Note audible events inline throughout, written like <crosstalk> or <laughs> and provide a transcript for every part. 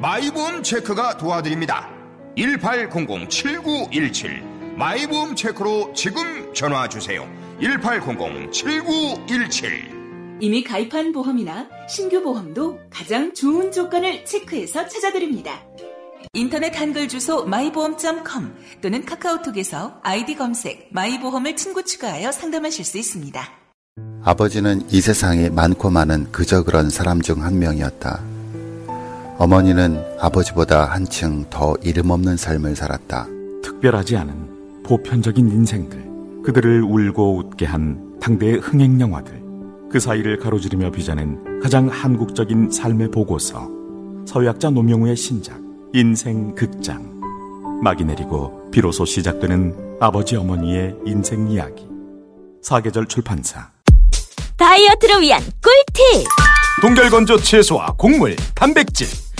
마이보험 체크가 도와드립니다. 1800-7917 마이보험 체크로 지금 전화 주세요. 1800-7917 이미 가입한 보험이나 신규 보험도 가장 좋은 조건을 체크해서 찾아드립니다. 인터넷 한글 주소 마이보험.com 또는 카카오톡에서 아이디 검색 마이보험을 친구 추가하여 상담하실 수 있습니다. 아버지는 이 세상에 많고 많은 그저 그런 사람 중 한 명이었다. 어머니는 아버지보다 한층 더 이름 없는 삶을 살았다. 특별하지 않은 보편적인 인생들, 그들을 울고 웃게 한 당대의 흥행 영화들, 그 사이를 가로지르며 빚어낸 가장 한국적인 삶의 보고서, 서유학자 노명우의 신작, 인생 극장. 막이 내리고 비로소 시작되는 아버지 어머니의 인생 이야기. 사계절 출판사. 다이어트를 위한 꿀팁! 동결건조 채소와 곡물, 단백질,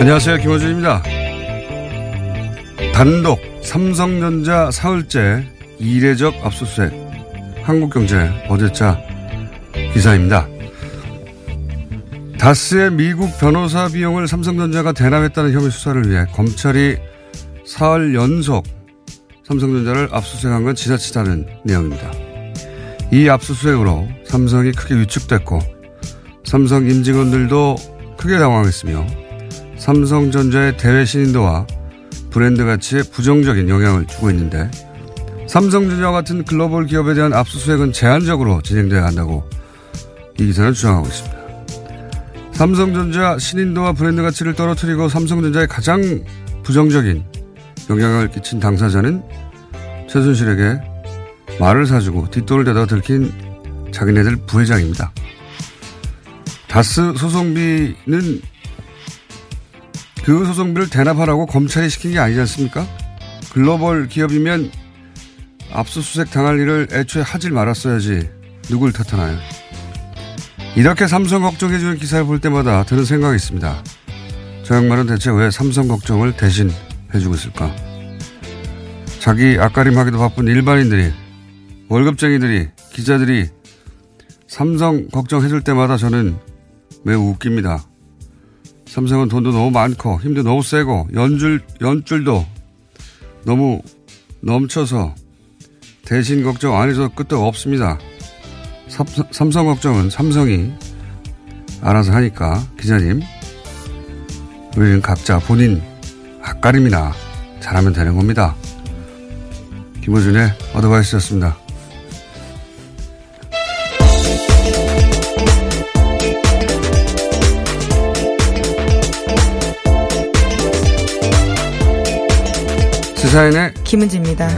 안녕하세요. 김호준입니다. 단독 삼성전자 사흘째 이례적 압수수색 한국경제 어제자 기사입니다. 다스의 미국 변호사 비용을 삼성전자가 대납했다는 혐의 수사를 위해 검찰이 사흘 연속 삼성전자를 압수수색한 건 지나치다는 내용입니다. 이 압수수색으로 삼성이 크게 위축됐고 삼성 임직원들도 크게 당황했으며 삼성전자의 대외 신인도와 브랜드 가치에 부정적인 영향을 주고 있는데 삼성전자와 같은 글로벌 기업에 대한 압수수색은 제한적으로 진행돼야 한다고 이 기사는 주장하고 있습니다. 삼성전자 신인도와 브랜드 가치를 떨어뜨리고 삼성전자에 가장 부정적인 영향을 끼친 당사자는 최순실에게 말을 사주고 뒷돈을 대다 들킨 자기네들 부회장입니다. 다스 소송비는 그 소송비를 대납하라고 검찰이 시킨 게 아니지 않습니까? 글로벌 기업이면 압수수색 당할 일을 애초에 하질 말았어야지 누굴 탓하나요? 이렇게 삼성 걱정해주는 기사를 볼 때마다 드는 생각이 있습니다. 저 양반은 대체 왜 삼성 걱정을 대신 해주고 있을까? 자기 앞가림하기도 바쁜 일반인들이 월급쟁이들이 기자들이 삼성 걱정해줄 때마다 저는 매우 웃깁니다. 삼성은 돈도 너무 많고 힘도 너무 세고 연줄 연줄도 너무 넘쳐서 대신 걱정 안 해도 끝도 없습니다. 삼성, 삼성 걱정은 삼성이 알아서 하니까 기자님 우리는 각자 본인 앞가림이나 잘하면 되는 겁니다. 김호준의 어드바이스였습니다. 시사인의 김은지입니다.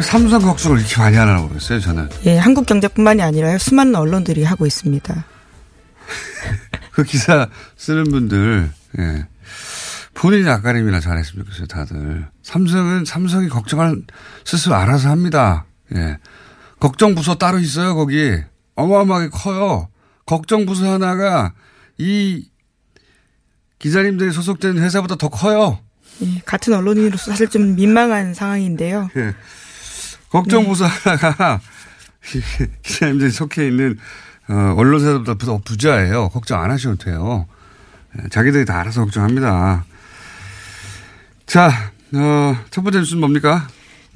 삼성 걱정을 이렇게 많이 하나 모르겠어요, 저는. 예, 한국 경제뿐만이 아니라 수많은 언론들이 하고 있습니다. <laughs> 그 기사 쓰는 분들, 예. 본인이 앞가림이나 잘했으면 좋겠어요, 다들. 삼성은 삼성이 걱정할 스스로 알아서 합니다. 예. 걱정 부서 따로 있어요, 거기. 어마어마하게 커요. 걱정 부서 하나가 이 기자님들이 소속된 회사보다 더 커요. 예, 같은 언론인으로서 사실 좀 민망한 상황인데요. 예. 걱정 부서 하나가 <laughs> 기자님들이 속해 있는 어, 언론사보다 더 부자예요. 걱정 안 하셔도 돼요. 예, 자기들이 다 알아서 걱정합니다. 자, 어, 첫 번째 뉴스는 뭡니까?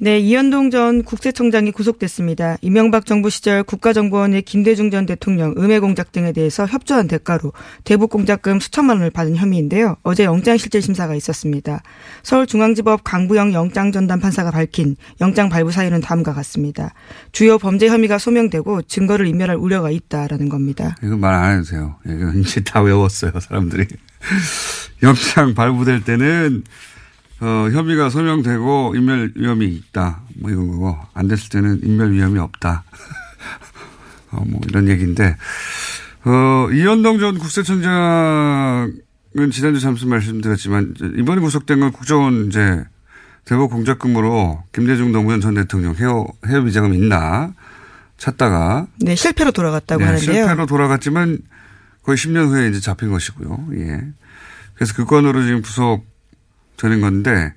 네, 이현동 전 국세청장이 구속됐습니다. 이명박 정부 시절 국가정보원의 김대중 전 대통령 음해 공작 등에 대해서 협조한 대가로 대북 공작금 수천만 원을 받은 혐의인데요. 어제 영장실질 심사가 있었습니다. 서울중앙지법 강부영 영장전담 판사가 밝힌 영장 발부 사유는 다음과 같습니다. 주요 범죄 혐의가 소명되고 증거를 인멸할 우려가 있다라는 겁니다. 이거 말 안 해도 돼요. 이거 이제 다 외웠어요, 사람들이. <laughs> 영장 발부될 때는 어, 협의가 소명되고 인멸 위험이 있다. 뭐 이런 거고 안 됐을 때는 인멸 위험이 없다. <laughs> 어, 뭐 이런 얘기인데 어, 이현동 전 국세청장은 지난주 잠시 말씀드렸지만 이번에 구속된 건 국정원 이제 대북 공작금으로 김대중 노무현 전 대통령 해외 해외 비자금 있나 찾다가 네 실패로 돌아갔다고 네, 하는데요. 실패로 돌아갔지만 거의 10년 후에 이제 잡힌 것이고요. 예. 그래서 그 건으로 지금 부속 되는 건데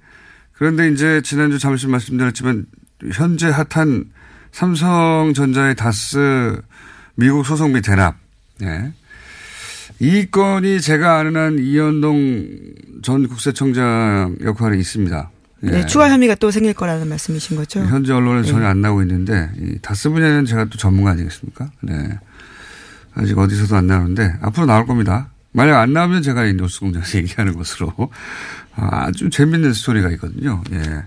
그런데 이제 지난주 잠시 말씀드렸지만 현재 핫한 삼성전자의 다스 미국 소송비 대납. 예. 이 건이 제가 아는 한 이현동 전 국세청장 역할이 있습니다. 예. 네, 추가 혐의가 또 생길 거라는 말씀이신 거죠? 현재 언론에 네. 전혀 안 나오고 있는데 이 다스 분야는 제가 또 전문가 아니겠습니까? 네. 아직 어디서도 안 나오는데 앞으로 나올 겁니다. 만약 안 나오면 제가 이 뉴스 공장에서 <laughs> 얘기하는 것으로 아주 재밌는 스토리가 있거든요. 예.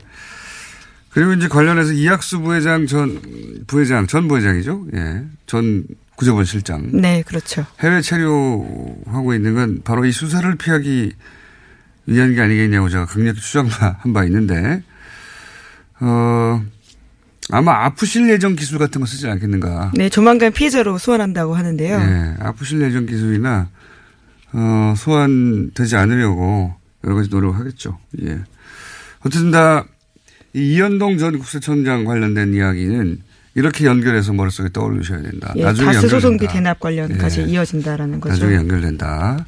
그리고 이제 관련해서 이학수 부회장 전 부회장 전 부회장이죠. 예. 전 구조본 실장. 네, 그렇죠. 해외 체류하고 있는 건 바로 이 수사를 피하기 위한 게 아니겠냐고 제가 강력히 추정한 바 있는데, 어, 아마 아프실 예정 기술 같은 거 쓰지 않겠는가. 네, 조만간 피해자로 소환한다고 하는데요. 네, 아프실 예정 기술이나, 어, 소환되지 않으려고 여러 가지 노력하겠죠. 예. 어쨌든 다, 이 이현동 전 국세청장 관련된 이야기는 이렇게 연결해서 머릿속에 떠올리셔야 된다. 예, 나중에 다스 소송비 대납 관련까지 예. 이어진다라는 거죠. 나중에 연결된다.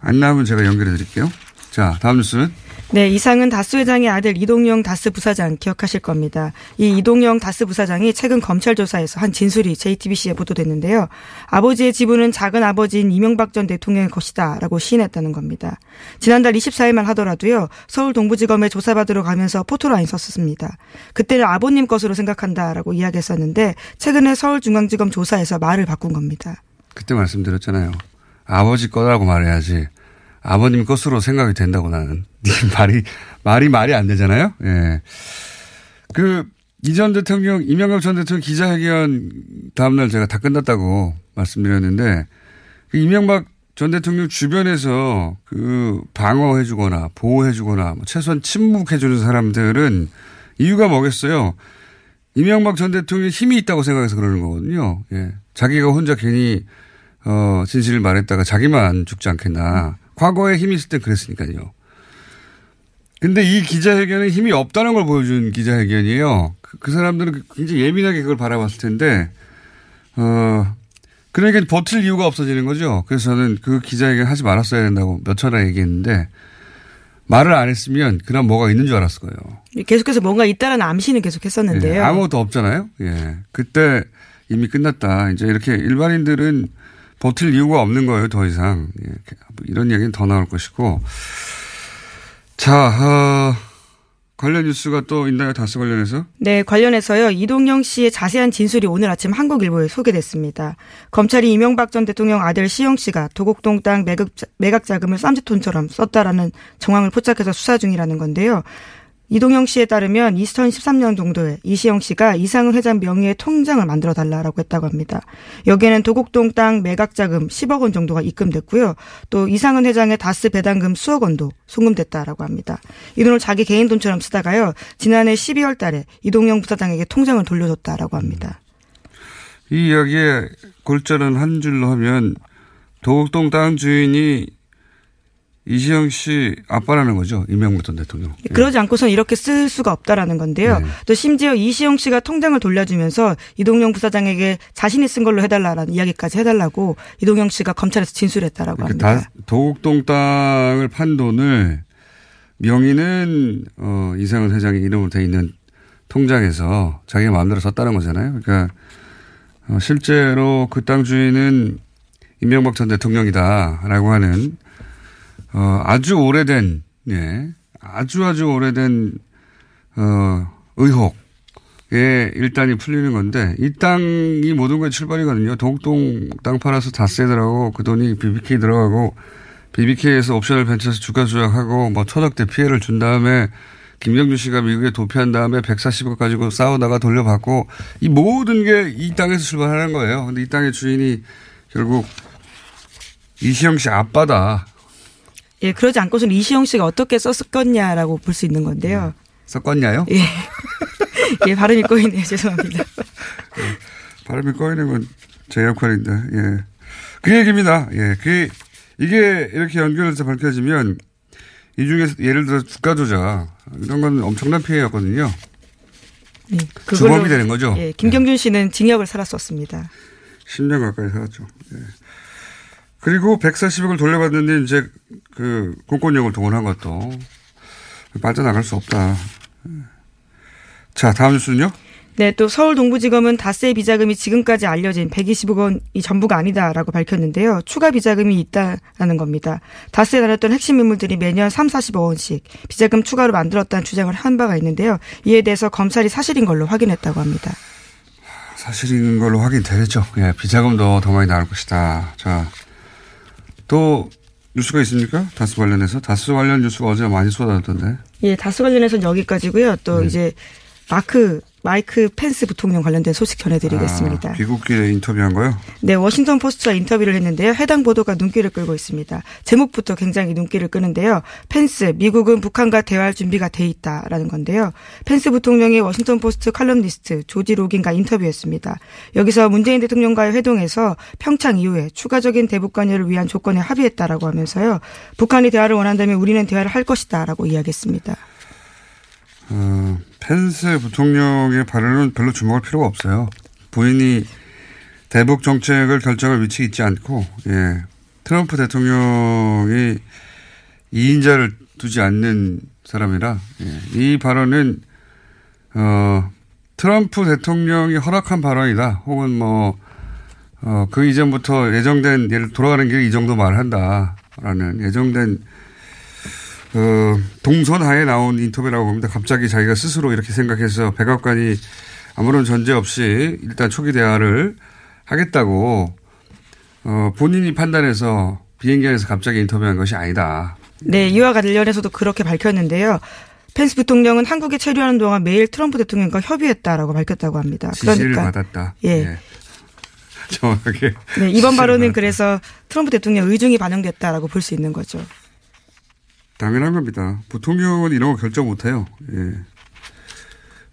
안 나오면 제가 연결해 드릴게요. 자, 다음 뉴스는? 네, 이상은 다스 회장의 아들 이동영 다스 부사장 기억하실 겁니다. 이 이동영 다스 부사장이 최근 검찰 조사에서 한 진술이 JTBC에 보도됐는데요. 아버지의 지분은 작은 아버지인 이명박 전 대통령의 것이다라고 시인했다는 겁니다. 지난달 24일만 하더라도요. 서울 동부지검에 조사받으러 가면서 포토라인 썼습니다. 그때는 아버님 것으로 생각한다라고 이야기했었는데 최근에 서울중앙지검 조사에서 말을 바꾼 겁니다. 그때 말씀드렸잖아요. 아버지 거라고 말해야지. 아버님 것으로 생각이 된다고 나는. <laughs> 말이, 말이 말이 안 되잖아요? 예. 그, 이전 대통령, 이명박 전 대통령 기자회견 다음날 제가 다 끝났다고 말씀드렸는데, 그 이명박 전 대통령 주변에서 그 방어해주거나 보호해주거나 뭐 최소한 침묵해주는 사람들은 이유가 뭐겠어요? 이명박 전 대통령이 힘이 있다고 생각해서 그러는 거거든요. 예. 자기가 혼자 괜히, 어, 진실을 말했다가 자기만 죽지 않겠나. 과거에 힘이 있을 때 그랬으니까요. 근데 이 기자회견은 힘이 없다는 걸 보여준 기자회견이에요. 그, 그 사람들은 굉장히 예민하게 그걸 바라봤을 텐데, 어, 그러니까 버틸 이유가 없어지는 거죠. 그래서 저는 그 기자회견 하지 말았어야 된다고 몇 차례 얘기했는데, 말을 안 했으면 그럼 뭐가 있는 줄 알았을 거예요. 계속해서 뭔가 있다라는 암시는 계속 했었는데요. 예, 아무것도 없잖아요. 예. 그때 이미 끝났다. 이제 이렇게 일반인들은 버틸 이유가 없는 거예요, 더 이상. 예, 이런 얘기는 더 나올 것이고. 자, 어, 관련 뉴스가 또 있나요? 다스 관련해서? 네, 관련해서요. 이동영 씨의 자세한 진술이 오늘 아침 한국일보에 소개됐습니다. 검찰이 이명박 전 대통령 아들 시영 씨가 도곡동 땅 매각, 매각 자금을 쌈짓돈처럼 썼다라는 정황을 포착해서 수사 중이라는 건데요. 이동영 씨에 따르면 2013년 정도에 이시영 씨가 이상은 회장 명의의 통장을 만들어 달라라고 했다고 합니다. 여기에는 도곡동 땅 매각 자금 10억 원 정도가 입금됐고요. 또 이상은 회장의 다스 배당금 수억 원도 송금됐다라고 합니다. 이 돈을 자기 개인 돈처럼 쓰다가요. 지난해 12월 달에 이동영 부사장에게 통장을 돌려줬다라고 합니다. 이 이야기의 골자는 한 줄로 하면 도곡동 땅 주인이 이시영 씨 아빠라는 거죠. 이명박 전 대통령. 예. 그러지 않고선 이렇게 쓸 수가 없다라는 건데요. 네. 또 심지어 이시영 씨가 통장을 돌려주면서 이동영 부사장에게 자신이 쓴 걸로 해달라라는 이야기까지 해달라고 이동영 씨가 검찰에서 진술했다라고 합니다. 다 도곡동 땅을 판 돈을 명의는 어, 이상은 회장의 이름으로 돼 있는 통장에서 자기가 마음대로 썼다는 거잖아요. 그러니까 어, 실제로 그 땅 주인은 이명박 전 대통령이다라고 하는 어, 아주 오래된 예, 아주 아주 오래된 어, 의혹에 일단이 풀리는 건데 이 땅이 모든 게 출발이거든요. 동동 땅 팔아서 다세더라고 그 돈이 BBK 들어가고 BBK에서 옵션을 벤쳐서 주가 조작하고 뭐 천억대 피해를 준 다음에 김경주 씨가 미국에 도피한 다음에 140억 가지고 싸우다가 돌려받고 이 모든 게 이 땅에서 출발하는 거예요. 근데 이 땅의 주인이 결국 이시영 씨 아빠다. 예, 그러지 않고서는 이시영 씨가 어떻게 썼었겠냐라고 볼 수 있는 건데요. 음, 썼겠냐요? 예. <laughs> 예, 발음이 꼬이네요. 죄송합니다. 예, 발음이 꼬이는 건 제 역할인데, 예. 그 얘기입니다. 예. 그, 이게 이렇게 연결해서 밝혀지면 이 중에서 예를 들어 주가 조작 이런 건 엄청난 피해였거든요. 네, 주범이 되는 거죠. 예, 김경준 씨는 징역을 살았었습니다. 10년 가까이 살았죠. 예. 그리고 140억을 돌려받는데 이제 그 공권력을 동원한 것도 빠져나갈 수 없다. 자, 다음 뉴스는요? 네, 또 서울 동부지검은 다세 비자금이 지금까지 알려진 120억 원이 전부가 아니다라고 밝혔는데요. 추가 비자금이 있다라는 겁니다. 다스에 다녔던 핵심 인물들이 매년 3, 40억 원씩 비자금 추가로 만들었다는 주장을 한 바가 있는데요. 이에 대해서 검찰이 사실인 걸로 확인했다고 합니다. 사실인 걸로 확인되죠. 예, 비자금도 더 많이 나올 것이다. 자, 또 뉴스가 있습니까? 다스 관련해서 다스 관련 뉴스가 어제 많이 쏟아졌던데. 예, 다스 관련해서는 여기까지고요. 또 네. 이제 마크 마이크 펜스 부통령 관련된 소식 전해드리겠습니다. 아, 귀국길에 인터뷰한 거요? 네, 워싱턴 포스트와 인터뷰를 했는데요. 해당 보도가 눈길을 끌고 있습니다. 제목부터 굉장히 눈길을 끄는데요. 펜스, 미국은 북한과 대화할 준비가 돼 있다라는 건데요. 펜스 부통령이 워싱턴 포스트 칼럼니스트 조시 로긴과 인터뷰했습니다. 여기서 문재인 대통령과의 회동에서 평창 이후에 추가적인 대북 관여를 위한 조건에 합의했다라고 하면서요. 북한이 대화를 원한다면 우리는 대화를 할 것이다라고 이야기했습니다. 어, 펜스 부통령의 발언은 별로 주목할 필요가 없어요. 부인이 대북 정책을 결정할 위치에 있지 않고, 예. 트럼프 대통령이 2인자를 두지 않는 사람이라, 예. 이 발언은, 어, 트럼프 대통령이 허락한 발언이다. 혹은 뭐, 어, 그 이전부터 예정된, 예를 돌아가는 길이 정도 말한다. 라는 예정된 그 동선하에 나온 인터뷰라고 봅니다. 갑자기 자기가 스스로 이렇게 생각해서 백악관이 아무런 전제 없이 일단 초기 대화를 하겠다고 어, 본인이 판단해서 비행기 안에서 갑자기 인터뷰한 것이 아니다. 네, 이와 관련해서도 그렇게 밝혔는데요. 펜스 부통령은 한국에 체류하는 동안 매일 트럼프 대통령과 협의했다라고 밝혔다고 합니다. 지시를 그러니까 받았다. 예. 예. <laughs> 정확하게. 네, 이번 발언은 그래서 트럼프 대통령 의중이 반영됐다라고 볼 수 있는 거죠. 당연한 겁니다. 부통령은 이런 거 결정 못 해요. 예.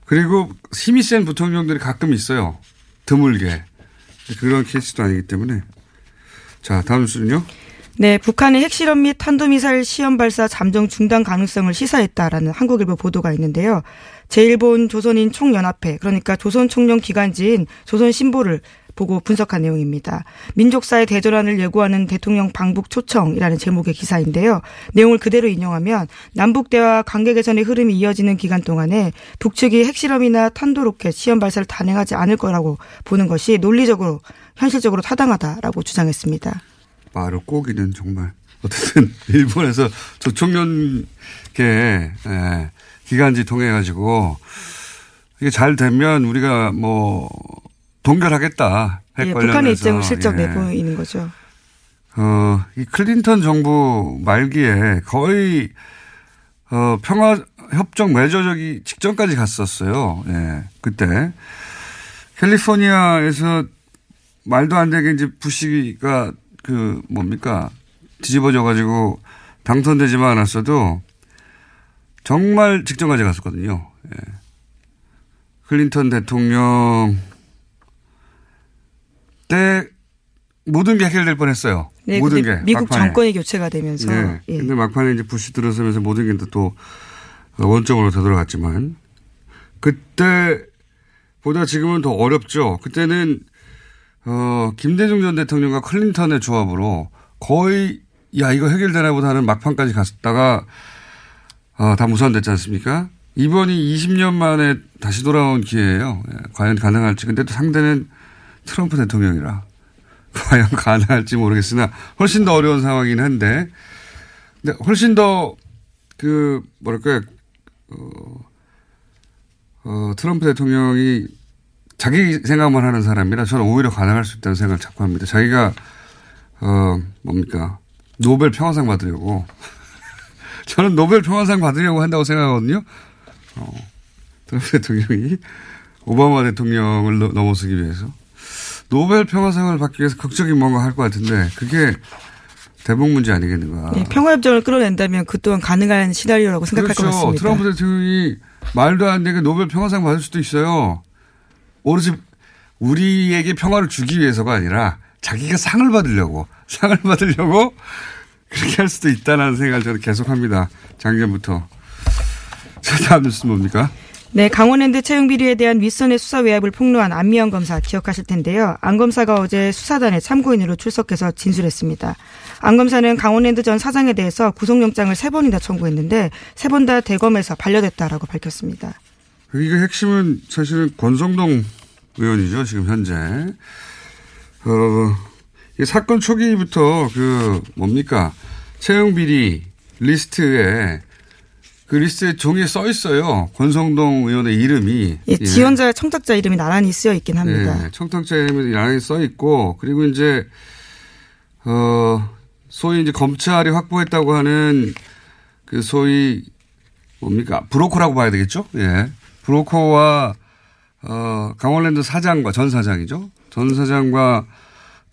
그리고 힘이 센 부통령들이 가끔 있어요. 드물게. 그런 케이스도 아니기 때문에. 자, 다음 뉴스는요? 네, 북한의 핵실험 및 탄도미사일 시험 발사 잠정 중단 가능성을 시사했다라는 한국일보 보도가 있는데요. 제1본 조선인 총연합회, 그러니까 조선 총령 기관지인 조선 신보를 보고 분석한 내용입니다. 민족사의 대전환을 예고하는 대통령 방북 초청이라는 제목의 기사인데요. 내용을 그대로 인용하면 남북 대화 관계 개선의 흐름이 이어지는 기간 동안에 북측이 핵실험이나 탄도 로켓 시험 발사를 단행하지 않을 거라고 보는 것이 논리적으로 현실적으로 타당하다라고 주장했습니다. 말을 꼬기는 정말 어쨌든 <laughs> 일본에서 조총련계 예, 기간지 통해 가지고 이게 잘 되면 우리가 뭐 동결하겠다. 핵 예, 북한의 입장을 실적 예. 내보이는 거죠. 어, 이 클린턴 정부 말기에 거의 어, 평화 협정 맺어저기 직전까지 갔었어요. 예. 그때 캘리포니아에서 말도 안 되게 이제 부시가 그 뭡니까 뒤집어져 가지고 당선되지만 않았어도 정말 직전까지 갔었거든요. 예. 클린턴 대통령 때 모든 게 해결될 뻔했어요. 네, 모든 게 미국 막판에. 정권이 교체가 되면서 네. 예. 근데 막판에 이제 부시 들어서면서 모든 게 또 원점으로 되돌아갔지만 그때보다 지금은 더 어렵죠. 그때는 어 김대중 전 대통령과 클린턴의 조합으로 거의 야 이거 해결되나 보다 하는 막판까지 갔다가 어, 다 무산됐지 않습니까? 이번이 20년 만에 다시 돌아온 기회예요. 예, 과연 가능할지. 근데 또 상대는 트럼프 대통령이라 <laughs> 과연 가능할지 모르겠으나 훨씬 더 어려운 상황이긴 한데 근데 훨씬 더 그 뭐랄까요 어, 어, 트럼프 대통령이 자기 생각만 하는 사람이라 저는 오히려 가능할 수 있다는 생각을 자꾸 합니다. 자기가 어 뭡니까 노벨 평화상 받으려고 <laughs> 저는 노벨 평화상 받으려고 한다고 생각하거든요. 어, 트럼프 대통령이 오바마 대통령을 넘- 넘어서기 위해서 노벨 평화상을 받기 위해서 극적인 뭔가 할 것 같은데 그게 대북 문제 아니겠는가. 네, 평화협정을 끌어낸다면 그 또한 가능한 시나리오라고 생각할 것 그렇죠. 같습니다. 트럼프 대통령이 말도 안 되게 노벨 평화상 받을 수도 있어요. 오로지 우리에게 평화를 주기 위해서가 아니라 자기가 상을 받으려고 상을 받으려고 그렇게 할 수도 있다는 생각을 저는 계속합니다. 작년부터. 자, 다음 뉴스 뭡니까? 네, 강원랜드 채용 비리에 대한 윗선의 수사 외압을 폭로한 안미영 검사 기억하실 텐데요. 안 검사가 어제 수사단에 참고인으로 출석해서 진술했습니다. 안 검사는 강원랜드 전 사장에 대해서 구속영장을 세 번이나 청구했는데 세 번 다 대검에서 반려됐다라고 밝혔습니다. 이게 핵심은 사실은 권성동 의원이죠. 지금 현재. 어, 이 사건 초기부터 그 뭡니까 채용 비리 리스트에 그 리스트에 종이에 써 있어요. 권성동 의원의 이름이. 예, 지원자 청탁자 이름이 나란히 쓰여 있긴 합니다. 네, 청탁자 이름이 나란히 써 있고 그리고 이제 어 소위 이제 검찰이 확보했다고 하는 그 소위 뭡니까 브로커라고 봐야 되겠죠? 예, 브로커와 어 강원랜드 사장과 전 사장이죠. 전 사장과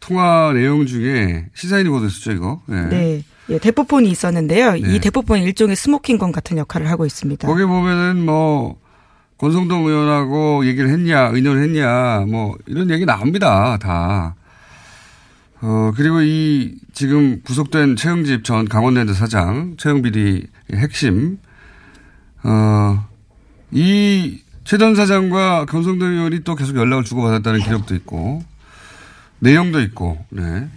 통화 내용 중에 시사인이 보도했었죠 이거. 예. 네. 예, 대포폰이 있었는데요. 네. 이 대포폰이 일종의 스모킹건 같은 역할을 하고 있습니다. 거기 보면은 뭐 권성동 의원하고 얘기를 했냐, 의논을 했냐, 뭐 이런 얘기 나옵니다. 다. 어, 그리고 이 지금 구속된 최영집 전 강원랜드 사장, 최영비리 핵심, 어, 이 최전 사장과 권성동 의원이 또 계속 연락을 주고받았다는 기록도 있고, 내용도 있고, 네.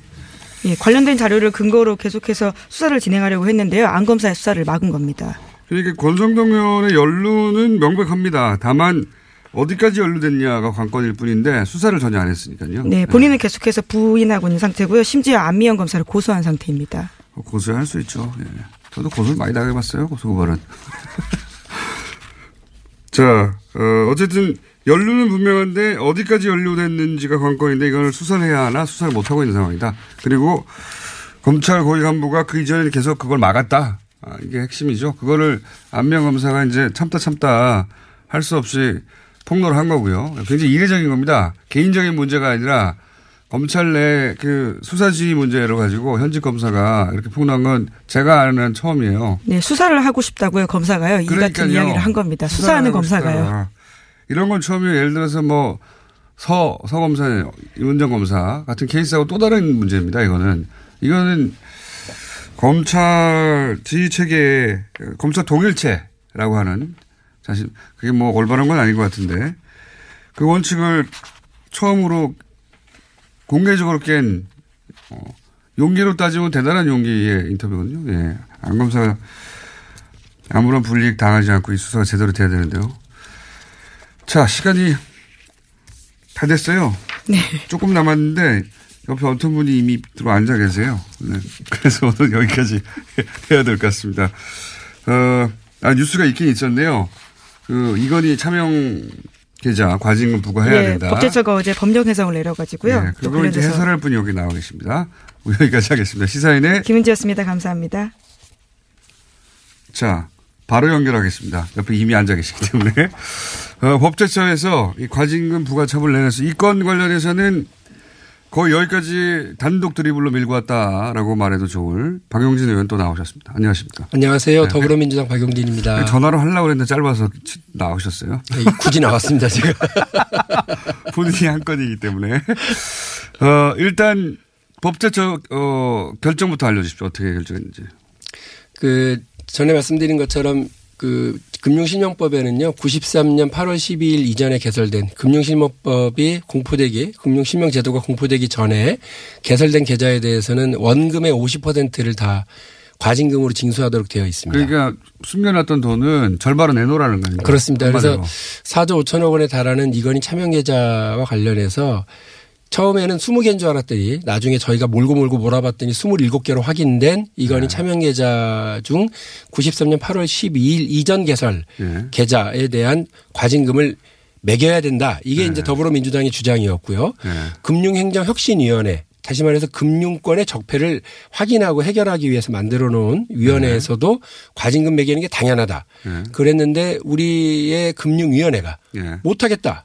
예, 관련된 자료를 근거로 계속해서 수사를 진행하려고 했는데요. 안 검사의 수사를 막은 겁니다. 그러니까 권성동 의원의 연루는 명백합니다. 다만 어디까지 연루됐냐가 관건일 뿐인데 수사를 전혀 안 했으니까요. 네, 본인은 계속해서 부인하고 있는 상태고요. 심지어 안미영 검사를 고소한 상태입니다. 고소할 수 있죠. 예. 저도 고소를 많이 당해봤어요. 고소고발은. <laughs> 자, 어, 어쨌든 연루는 분명한데 어디까지 연루됐는지가 관건인데 이걸 수사를 해야 하나 수사를 못하고 있는 상황이다. 그리고 검찰 고위 간부가 그 이전에 계속 그걸 막았다. 아, 이게 핵심이죠. 그거를 안명 검사가 이제 참다 참다 할 수 없이 폭로를 한 거고요. 굉장히 이례적인 겁니다. 개인적인 문제가 아니라 검찰 내 그 수사지휘 문제로 가지고 현직 검사가 이렇게 폭로한 건 제가 아는 한 처음이에요. 네, 수사를 하고 싶다고요. 검사가요. 이 같은 그러니까요. 이야기를 한 겁니다. 수사하는 검사가요. 싶다. 이런 건 처음이에요. 예를 들어서 뭐 서, 서 검사, 이원정 검사 같은 케이스하고 또 다른 문제입니다. 이거는. 이거는 검찰 지휘 체계, 검찰 동일체라고 하는 사실 그게 뭐 올바른 건 아닌 것 같은데 그 원칙을 처음으로 공개적으로 깬 어, 용기로 따지면 대단한 용기의 인터뷰거든요. 예. 안 검사가 아무런 불이익 당하지 않고 이 수사가 제대로 돼야 되는데요. 자, 시간이 다 됐어요. 네. 조금 남았는데 옆에 어떤 분이 이미 들어 앉아 계세요. 네. 그래서 오늘 여기까지 <laughs> 해야 될 것 같습니다. 어, 아, 뉴스가 있긴 있었네요. 그 이건희 차명 계좌 과징금 부과해야 예, 된다. 법제처가 어제 법령 해석을 내려가지고요. 네, 또 그걸 이제 해설할 분이 여기 나와 계십니다. <laughs> 여기까지 하겠습니다. 시사인의 김은지였습니다. 감사합니다. 자, 바로 연결하겠습니다. 옆에 이미 앉아 계시기 때문에. <laughs> 어, 법제처에서 이 과징금 부과 처분 내려서 이 건 관련해서는 거의 여기까지 단독 드리블로 밀고 왔다라고 말해도 좋을 박용진 의원 또 나오셨습니다. 안녕하십니까. 안녕하세요. 네. 더불어민주당 박용진입니다. 전화로 하려고 했는데 짧아서 치- 나오셨어요. 네, 굳이 나왔습니다, 제가. <laughs> 본인이 한 건이기 때문에. 어, 일단 법제처 어, 결정부터 알려주십시오. 어떻게 결정했는지. 그 전에 말씀드린 것처럼 그 금융실명법에는요 93년 8월 12일 이전에 개설된 금융실명법이 공포되기 금융실명제도가 공포되기 전에 개설된 계좌에 대해서는 원금의 50%를 다 과징금으로 징수하도록 되어 있습니다. 그러니까 숨겨놨던 돈은 절반은 내놓으라는 거예요. 그렇습니다. 그래서 4조 5천억 원에 달하는 이건희 차명 계좌와 관련해서 처음에는 20개인 줄 알았더니 나중에 저희가 몰고 몰고 몰아봤더니 27개로 확인된 이건희 네. 차명 계좌 중 93년 8월 12일 이전 개설 네. 계좌에 대한 과징금을 매겨야 된다. 이게 이제 더불어민주당의 주장이었고요. 네. 금융행정혁신위원회 다시 말해서 금융권의 적폐를 확인하고 해결하기 위해서 만들어 놓은 위원회에서도 과징금 매기는 게 당연하다. 네. 그랬는데 우리의 금융위원회가 예. 못하겠다.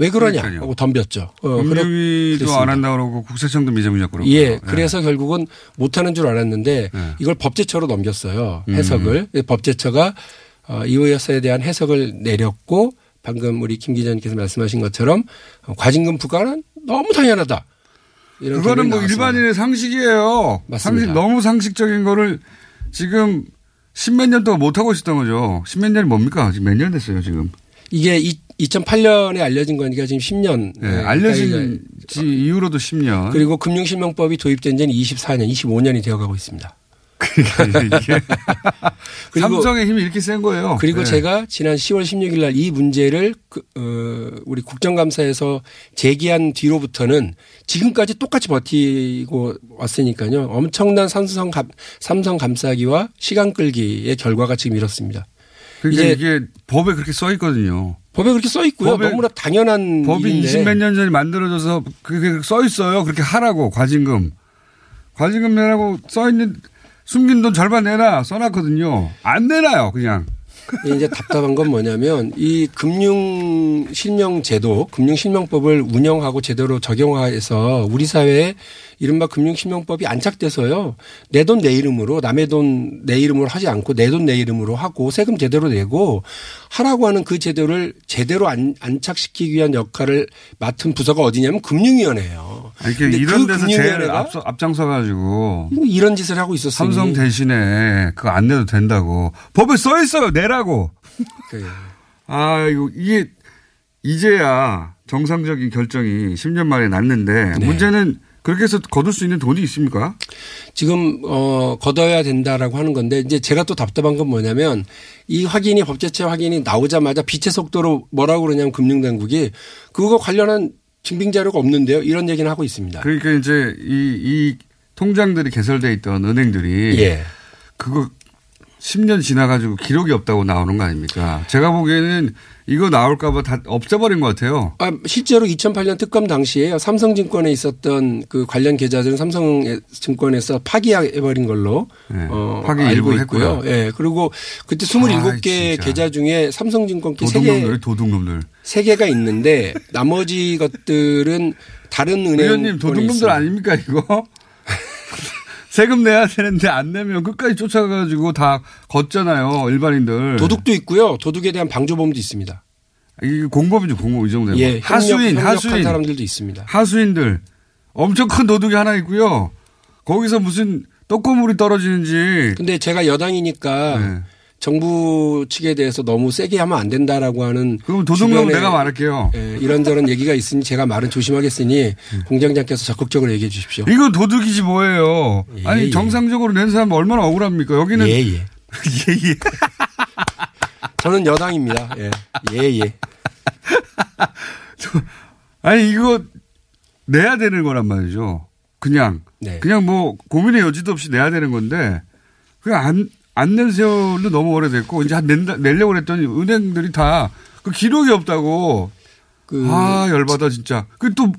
왜 그러냐 그러니까요. 하고 덤볐죠. 어, 그랬습니다. 안 한다고 그러고 국세청도 미제분적 그러고. 예, 그래서 결국은 못하는 줄 알았는데 네. 이걸 법제처로 넘겼어요. 음. 해석을 법제처가 어, 이호여사에 대한 해석을 내렸고 방금 우리 김 기자님께서 말씀하신 것처럼 어, 과징금 부과는 너무 당연하다. 이런 그거는 뭐. 일반인의 상식이에요. 맞습니다. 상식, 너무 상식적인 거를 지금 십몇 년 동안 못하고 있었던 거죠. 십몇 년이 뭡니까? 지금 몇 년 됐어요, 지금. 이게 이, 2008년에 알려진 거니까 지금 10년. 네, 알려진 지 이후로도 10년. 그리고 금융실명법이 도입된 지는 24년, 25년이 되어가고 있습니다. 이게 <laughs> 그리고- 삼성의 힘이 이렇게 센 거예요. 그리고 네. 제가 지난 10월 16일 날 이 문제를 그, 어, 우리 국정감사에서 제기한 뒤로부터는 지금까지 똑같이 버티고 왔으니까요. 엄청난 삼성 감, 삼성 감싸기와 시간 끌기의 결과가 지금 이렇습니다. 그러니까 이제 이게 법에 그렇게 써 있거든요. 법에 그렇게 써 있고요. 법에- 너무나 당연한 법이 일인데 20몇 년 전에 만들어져서 그게 써 있어요. 그렇게 하라고 과징금. 과징금 내라고 써 있는 숨긴 돈 절반 내라 써놨거든요. 안 내놔요, 그냥. 이제 답답한 건 뭐냐면 이 금융 실명 제도, 금융 실명법을 운영하고 제대로 적용해서 우리 사회에 이른바 금융 실명법이 안착돼서요. 내 돈 내 이름으로 남의 돈 내 이름으로 하지 않고 내 돈 내 이름으로 하고 세금 제대로 내고 하라고 하는 그 제도를 제대로 안, 안착시키기 위한 역할을 맡은 부서가 어디냐면 금융위원회예요. 아니, 근데 그러니까 이런 그 데서 제일 앞서, 앞장서가지고 이런 짓을 하고 있었으니 삼성 대신에 그거 안 내도 된다고. 법에 써 있어요. 내라고. 그 <laughs> 아, 이거 이게 이제야 정상적인 결정이 10년 만에 났는데 네. 문제는 그렇게 해서 거둘 수 있는 돈이 있습니까? 지금 어 걷어야 된다라고 하는 건데 이제 제가 또 답답한 건 뭐냐면 이 확인이 법제처 확인이 나오자마자 빛의 속도로 뭐라고 그러냐면 금융당국이 그거 관련한 증빙 자료가 없는데요. 이런 얘기는 하고 있습니다. 그러니까 이제 이, 이 통장들이 개설돼 있던 은행들이 예. 그거 10년 지나가지고 기록이 없다고 나오는 거 아닙니까? 제가 보기에는 이거 나올까봐 다 없애버린 것 같아요. 아, 실제로 2008년 특검 당시에요. 삼성증권에 있었던 그 관련 계좌들은 삼성증권에서 파기해버린 걸로 어, 파기 알고 있고요. 했고요. 예. 그리고 그때 아, 27개 진짜. 계좌 중에 삼성증권 게 3개 도둑놈들, 도둑놈들. 세 개가 있는데 나머지 것들은 다른 은행 의원님 도둑놈들 아닙니까 이거? 세금 내야 되는데 안 내면 끝까지 쫓아가가지고 다 걷잖아요 일반인들. 도둑도 있고요. 도둑에 대한 방조범도 있습니다. 이게 공범이죠 공범 이 정도면. 예, 하수인 하수인 사람들도 있습니다. 하수인들 엄청 큰 도둑이 하나 있고요. 거기서 무슨 떡고물이 떨어지는지. 근데 제가 여당이니까 네. 정부 측에 대해서 너무 세게 하면 안 된다라고 하는 그럼 도둑놈 내가 말할게요. 예, 이런저런 얘기가 있으니 제가 말은 조심하겠으니 공장장께서 적극적으로 얘기해 주십시오. 이거 도둑이지 뭐예요. 예, 아니 예. 정상적으로 낸 사람 얼마나 억울합니까? 여기는 예, 예. <laughs> 예, 예. 저는 여당입니다. 예, 예, 예. 아니 이거 내야 되는 거란 말이죠. 그냥 네. 그냥 뭐 고민의 여지도 없이 내야 되는 건데 그냥 안 안 낸 세월도 너무 오래됐고 이제 한 낸다, 내려고 그랬더니 은행들이 다 그 기록이 없다고 그 아 열받아 진짜 그또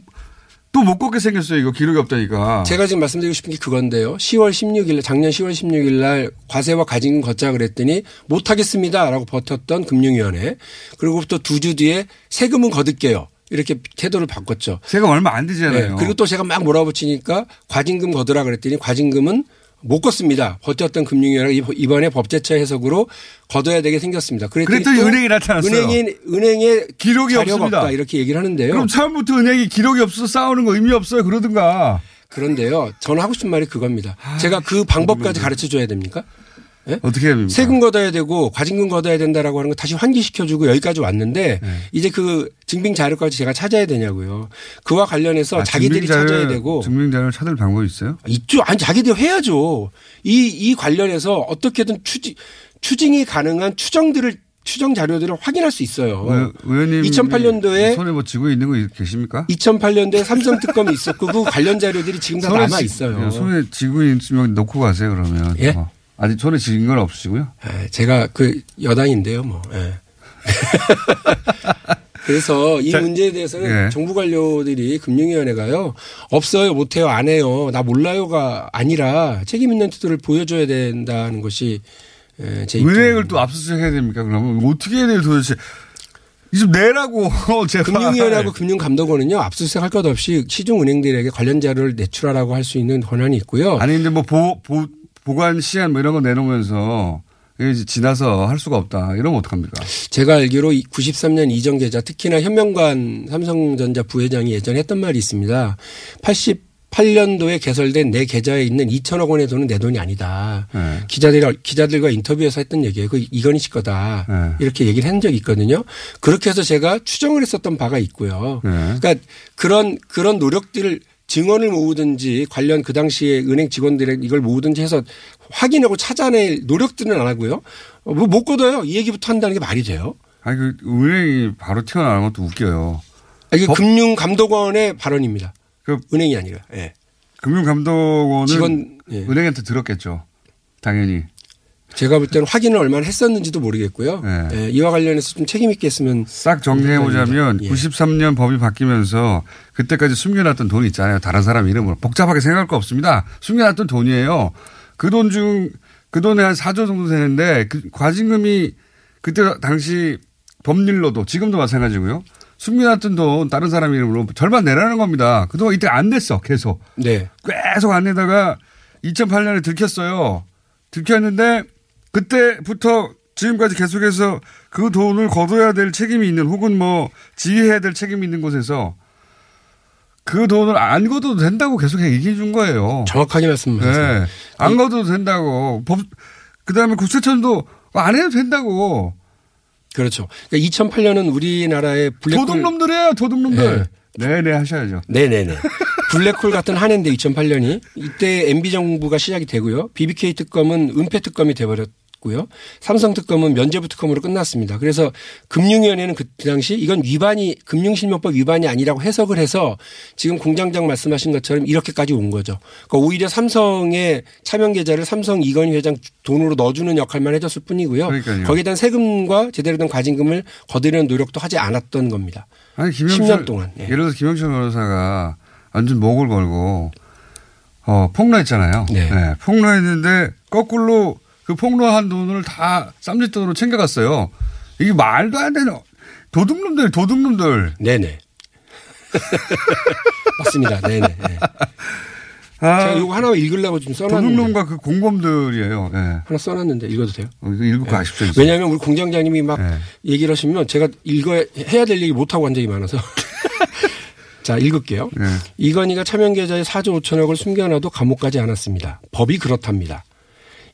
또못 걷게 생겼어요 이거 기록이 없다니까 제가 지금 말씀드리고 싶은 게 그건데요. 10월 16일, 작년 10월 16일 날 과세와 가징금 걷자 그랬더니 못하겠습니다 라고 버텼던 금융위원회. 그리고부터 두주 뒤에 세금은 거둘게요. 이렇게 태도를 바꿨죠. 세금 얼마 안 되잖아요. 네. 그리고 또 제가 막 몰아붙이니까 과징금 거두라 그랬더니 과징금은 못 걷습니다. 버텼던 금융위원회가 이번에 법제처 해석으로 거둬야 되게 생겼습니다. 그랬더니, 그랬더니 또 은행이 나타났어요. 은행이 은행에 기록이 없습니다. 없다 이렇게 얘기를 하는데요. 그럼 처음부터 은행이 기록이 없어 싸우는 거 의미 없어요 그러든가 그런데요. 저는 하고 싶은 말이 그겁니다. 제가 그 방법까지 가르쳐 줘야 됩니까? 예? 어떻게 해야 됩니까? 세금 걷어야 되고 과징금 걷어야 된다라고 하는 거 다시 환기시켜주고 여기까지 왔는데 네. 이제 그 증빙 자료까지 제가 찾아야 되냐고요. 그와 관련해서 아, 자기들이 증빙자를- 찾아야 되고 증빙자를 찾을 방법이 있어요? 있죠. 아니 자기들 해야죠. 이 이 관련해서 어떻게든 추징 추징이 가능한 추정들을 추정 자료들을 확인할 수 있어요. 의- 의원님 2008년도에 손에 뭐 쥐고 있는 거 계십니까? 2008년도에 삼성 특검이 있었고 그 관련 자료들이 지금 다 남아 쥐- 있어요. 손에 쥐고 있으면 놓고 가세요 그러면. 예? 어. 아직 손에 쥐인 건 없으시고요? 예, 제가 그 여당인데요, 뭐. 예. <laughs> 그래서 이 문제에 대해서는 예. 정부 관료들이 금융위원회가요 없어요, 못해요, 안 해요, 나 몰라요가 아니라 책임 있는 태도를 보여줘야 된다는 것이 예, 제. 은행을 또 압수수색 해야 됩니까? 그러면 어떻게 해야 돼요 도대체? 이좀 내라고 <laughs> 제발. 금융위원회하고 금융감독원은요 압수수색 할것 없이 시중 은행들에게 관련 자료를 내출하라고 할 수 있는 권한이 있고요. 아니 근데 뭐 보, 보, 보관 시한 뭐 이런 거 내놓으면서 이제 지나서 할 수가 없다. 이러면 어떡합니까? 제가 알기로 93년 이전 계좌 특히나 현명관 삼성전자 부회장이 예전에 했던 말이 있습니다. 88년도에 개설된 내 계좌에 있는 2천억 원의 돈은 내 돈이 아니다. 네. 기자들, 기자들과 인터뷰에서 했던 얘기예요. 그 이건희 씨 거다. 네. 이렇게 얘기를 한 적이 있거든요. 그렇게 해서 제가 추정을 했었던 바가 있고요. 네. 그러니까 그런, 그런 노력들을 증언을 모으든지 관련 그 당시에 은행 직원들의 이걸 모으든지 해서 확인하고 찾아낼 노력들은 안 하고요. 어, 뭐못 걷어요. 이 얘기부터 한다는 게 말이 돼요. 아니 그 은행이 바로 튀어나오는 것도 웃겨요. 아, 이게 금융감독원의 발언입니다. 은행이 아니라. 예. 금융감독원은 직원, 예. 은행한테 들었겠죠. 당연히. 제가 볼 때는 확인을 얼마나 했었는지도 모르겠고요. 예, 이와 관련해서 좀 책임 있게 했으면 싹 정리해 보자면 예. 93년 법이 바뀌면서 그때까지 숨겨놨던 돈이 있잖아요. 다른 사람 이름으로. 복잡하게 생각할 거 없습니다. 숨겨놨던 돈이에요. 그 돈 중, 그 돈에 한 4조 정도 되는데 그 과징금이 그때 당시 법률로도 지금도 마찬가지고요. 숨겨놨던 돈 다른 사람 이름으로 절반 내라는 겁니다. 그동안 이때 안 됐어. 계속. 네. 계속 안 내다가 2008년에 들켰어요. 들켰는데 그때부터 지금까지 계속해서 그 돈을 거둬야 될 책임이 있는 혹은 뭐 지휘해야 될 책임이 있는 곳에서 그 돈을 안 거둬도 된다고 계속 얘기해 준 거예요. 정확하게 말씀하세요. 네. 안 거둬도 된다고. 법, 그 다음에 국세청도 안 해도 된다고. 그렇죠. 그러니까 2008년은 우리나라의 블랙홀 도둑놈들이에요, 도둑놈들. 네네 하셔야죠. 네네네. 블랙홀 같은 한 해인데 2008년이 이때 MB 정부가 시작이 되고요. BBK 특검은 은폐 특검이 돼버렸 고요. 삼성 특검은 면죄부 특검으로 끝났습니다. 그래서 금융위원회는 그 당시 이건 위반이 금융실명법 위반이 아니라고 해석을 해서 지금 공장장 말씀하신 것처럼 이렇게까지 온 거죠. 그러니까 오히려 삼성의 차명 계좌를 삼성 이건희 회장 돈으로 넣어주는 역할만 해줬을 뿐이고요. 그러니까요. 거기에 대한 세금과 제대로 된 과징금을 거두려는 노력도 하지 않았던 겁니다. 아니, 김영철, 10년 동안. 예. 예를 들어서 김영철 변호사가 완전 목을 걸고, 어, 폭로했잖아요. 네. 폭로했는데, 거꾸로 그 폭로한 돈을 다 쌈짓돈으로 챙겨갔어요. 이게 말도 안 되는, 도둑놈들, 도둑놈들. 네네. <laughs> 맞습니다. 네네. 네. 아, 제가 이거 하나 읽으려고 좀 써놨는데. 도둑놈과 그 공범들이에요. 예. 하나 써놨는데 읽어도 돼요? 어, 읽고 네. 가십시오. 왜냐하면 우리 공장장님이 막 네. 얘기를 하시면 제가 읽어야 해야 될 얘기 못하고 한 적이 많아서. <laughs> 자, 읽을게요. 네. 이건희가 차명 계좌에 4조 5천억을 숨겨놔도 감옥 가지 않았습니다. 법이 그렇답니다.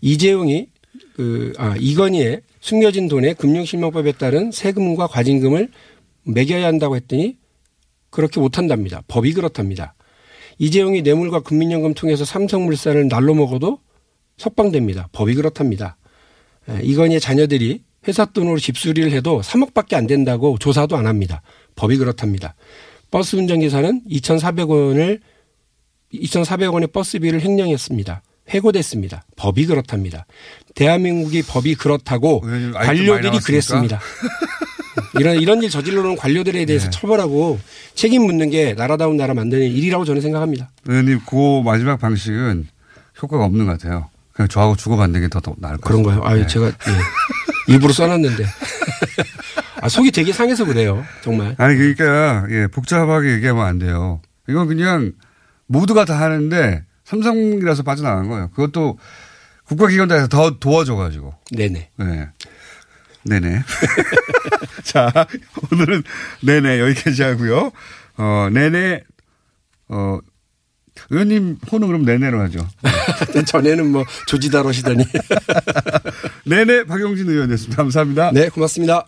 이재용이 그, 아, 이건희의 숨겨진 돈에 금융실명법에 따른 세금과 과징금을 매겨야 한다고 했더니 그렇게 못한답니다. 법이 그렇답니다. 이재용이 뇌물과 국민연금 통해서 삼성물산을 날로 먹어도 석방됩니다. 법이 그렇답니다. 에, 이건희의 자녀들이 회사 돈으로 집수리를 해도 3억밖에 안 된다고 조사도 안 합니다. 법이 그렇답니다. 버스 운전기사는 2,400원을 2,400원의 버스비를 횡령했습니다. 해고됐습니다. 법이 그렇답니다. 대한민국이 법이 그렇다고 관료들이? 그랬습니다. <laughs> 이런 이런 일 저질러놓은 관료들에 대해서 네. 처벌하고 책임 묻는 게 나라다운 나라 만드는 일이라고 저는 생각합니다. 의원님, 그 마지막 방식은 효과가 없는 것 같아요. 그냥 저하고 주고받는 게 더 나을 것 같아요. 그런가요? 아유 제가 예. <laughs> 일부러 써놨는데 <laughs> 아, 속이 되게 상해서 그래요. 정말. 아니 그러니까 예, 복잡하게 얘기하면 안 돼요. 이건 그냥 모두가 다 하는데 삼성이라서 빠져나간 거예요. 그것도 국가기관에서 더 도와줘가지고. 네네. 네. 네네. <laughs> 자, 오늘은 네네 여기까지 하고요. 어, 네네, 어, 의원님 호는 그럼 내내로 하죠. <laughs> 전에는 뭐 조지다로 시더니. 내내 <laughs> 박용진 의원이었습니다. 감사합니다. 네, 고맙습니다.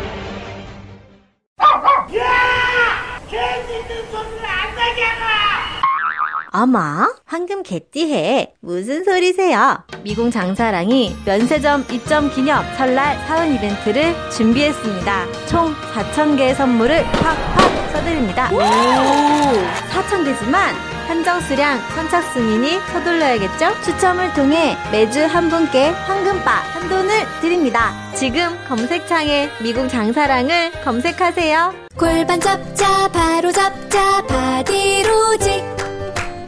어머, 황금 개띠해. 무슨 소리세요? 미궁 장사랑이 면세점 입점 기념 설날 사은 이벤트를 준비했습니다. 총 4,000개의 선물을 팍팍 써드립니다. 오! 4,000개지만 한정 수량 선착순이니 서둘러야겠죠? 추첨을 통해 매주 한 분께 황금바 한 돈을 드립니다. 지금 검색창에 미궁 장사랑을 검색하세요. 골반 잡자 바로 잡자 바디로직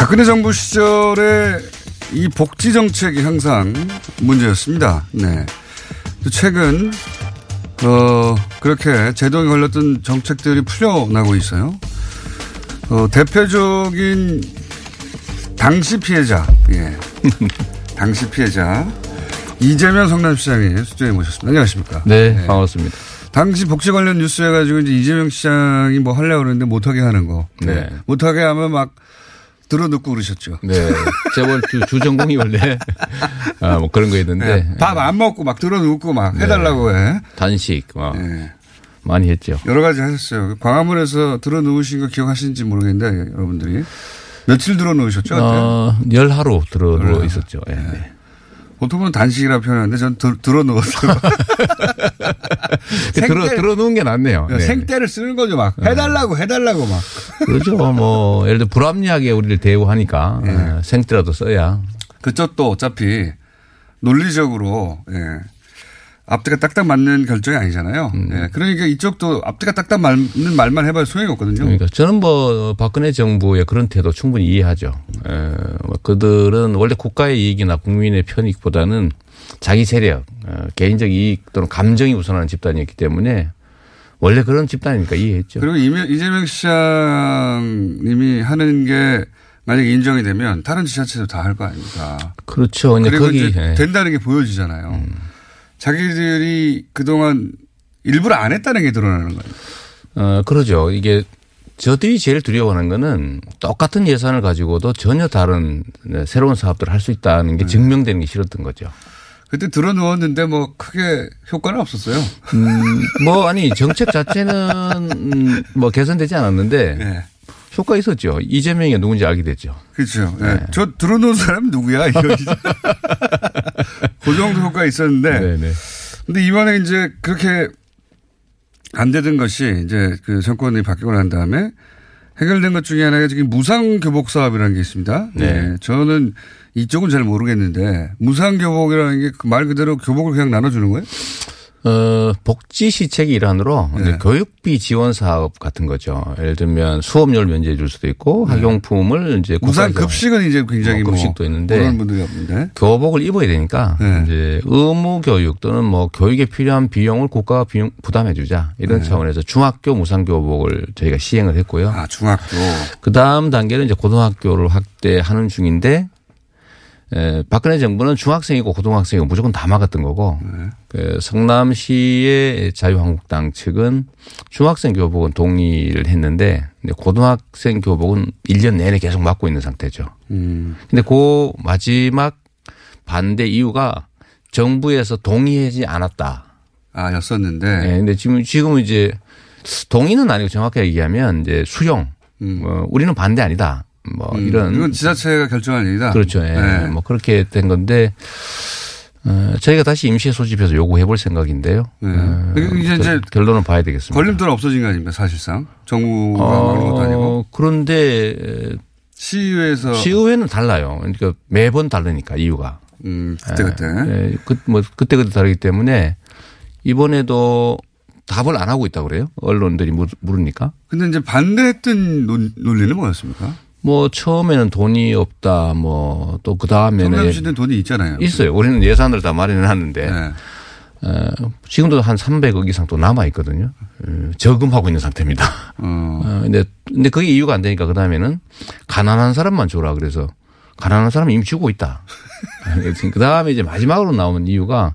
박근혜 정부 시절에 이 복지 정책이 항상 문제였습니다. 네. 최근 어 그렇게 제동에 걸렸던 정책들이 풀려나고 있어요. 어 대표적인 당시 피해자, 예. <laughs> 당시 피해자 이재명 성남시장의 스튜디오에 모셨습니다. 안녕하십니까? 네, 네. 반갑습니다. 당시 복지 관련 뉴스 해가지고 이제 이재명 시장이 뭐 하려고 그러는데 못하게 하는 거. 네. 못하게 하면 막 들어놓고 그러셨죠. 네. 재벌 주, 주전공이 원래, 아, 뭐 그런 거 있는데. 네, 밥안 먹고 막 들어놓고 막 네. 해달라고 해. 단식, 뭐. 네. 많이 했죠. 여러 가지 하셨어요. 광화문에서 들어놓으신 거 기억하시는지 모르겠는데, 여러분들이. 며칠 들어놓으셨죠? 어, 열 하루 들어놓어 있었죠. 예. 네. 보통은 단식이라 표현하는데 전 들, 들어놓었어요. 들어, <laughs> 들어 놓은 게 낫네요. 네. 생떼를 쓰는 거죠. 막 해달라고 해달라고 막. 그렇죠. 뭐 예를 들어 불합리하게 우리를 대우하니까 네. 생떼라도 써야. 그쪽도 어차피 논리적으로 예. 앞뒤가 딱딱 맞는 결정이 아니잖아요. 음. 예. 그러니까 이쪽도 앞뒤가 딱딱 맞는 말만 해봐야 소용이 없거든요. 그러니까 저는 뭐 박근혜 정부의 그런 태도 충분히 이해하죠. 에, 뭐 그들은 원래 국가의 이익이나 국민의 편익보다는 자기 세력, 어, 개인적 이익 또는 감정이 우선하는 집단이었기 때문에 원래 그런 집단이니까 이해했죠. 그리고 이재명 시장님이 하는 게 만약 인정이 되면 다른 지자체도 다 할 거 아닙니까? 그렇죠. 그리고 거기 네. 된다는 게 보여지잖아요. 음. 자기들이 그동안 일부러 안 했다는 게 드러나는 거예요. 어, 그러죠. 이게 저들이 제일 두려워하는 거는 똑같은 예산을 가지고도 전혀 다른 네, 새로운 사업들을 할 수 있다는 게 네. 증명되는 게 싫었던 거죠. 그때 들어 누웠는데 뭐 크게 효과는 없었어요. 음, 뭐 아니 정책 자체는 음, 뭐 개선되지 않았는데 네. 효과 있었죠. 이재명이 누군지 알게 됐죠. 그렇죠. 네. 네. 저 들어 놓은 사람 누구야? 이거 <laughs> 그 정도 효과 있었는데. 네네. 네. 근데 이번에 이제 그렇게 안 되던 것이 이제 그 정권이 바뀌고 난 다음에 해결된 것 중에 하나가 지금 무상 교복 사업이라는 게 있습니다. 네. 네. 저는 이쪽은 잘 모르겠는데 무상 교복이라는 게그말 그대로 교복을 그냥 나눠주는 거예요? 어, 복지 시책의 일환으로 네. 교육비 지원 사업 같은 거죠. 예를 들면 수업료를 면제해 줄 수도 있고 네. 학용품을 이제 우선 급식은 이제 굉장히 뭐뭐 급식도 있는데 그런 분들이 없는데. 교복을 입어야 되니까 네. 이제 의무 교육 또는 뭐 교육에 필요한 비용을 국가가 비용 부담해 주자 이런 네. 차원에서 중학교 무상 교복을 저희가 시행을 했고요. 아, 중학교. 그 다음 단계는 이제 고등학교를 확대하는 중인데 에, 박근혜 정부는 중학생이고 고등학생이고 무조건 다 막았던 거고 네. 그 성남시의 자유한국당 측은 중학생 교복은 동의를 했는데 근데 고등학생 교복은 1년 내내 계속 막고 있는 상태죠. 음. 근데 그 마지막 반대 이유가 정부에서 동의하지 않았다. 아, 였었는데. 네, 근데 지금, 지금은 이제 동의는 아니고 정확하게 얘기하면 이제 수용. 뭐 우리는 반대 아니다. 뭐 음, 이런. 이건 지자체가 결정할 일이다. 그렇죠. 예. 네. 뭐 그렇게 된 건데 어, 저희가 다시 임시에 소집해서 요구해 볼 생각인데요. 어, 이게 이제 결- 이제 결론은 봐야 되겠습니다. 걸림돌 없어진 거 아닙니까, 사실상. 정부가 어, 막는 것도 아니고. 그런데 시의회에서 시의회는 달라요. 그러니까 매번 다르니까 이유가. 음, 그때 그때. 예, 그, 뭐 그때 그때 다르기 때문에 이번에도 답을 안 하고 있다고 그래요. 언론들이 물- 물으니까. 근데 이제 반대했던 논, 논리는 뭐였습니까? 뭐 처음에는 돈이 없다. 뭐 또 그 다음에는 성남시는 돈이 있잖아요. 있어요. 우리는 예산을 다 마련해 놨는데 네. 어, 지금도 한 300억 이상 또 남아 있거든요. 어, 저금하고 있는 상태입니다. 어. 어, 근데 근데 그게 이유가 안 되니까 그 다음에는 가난한 사람만 줘라 그래서 가난한 사람 이미 주고 있다. <laughs> 그 다음에 이제 마지막으로 나오는 이유가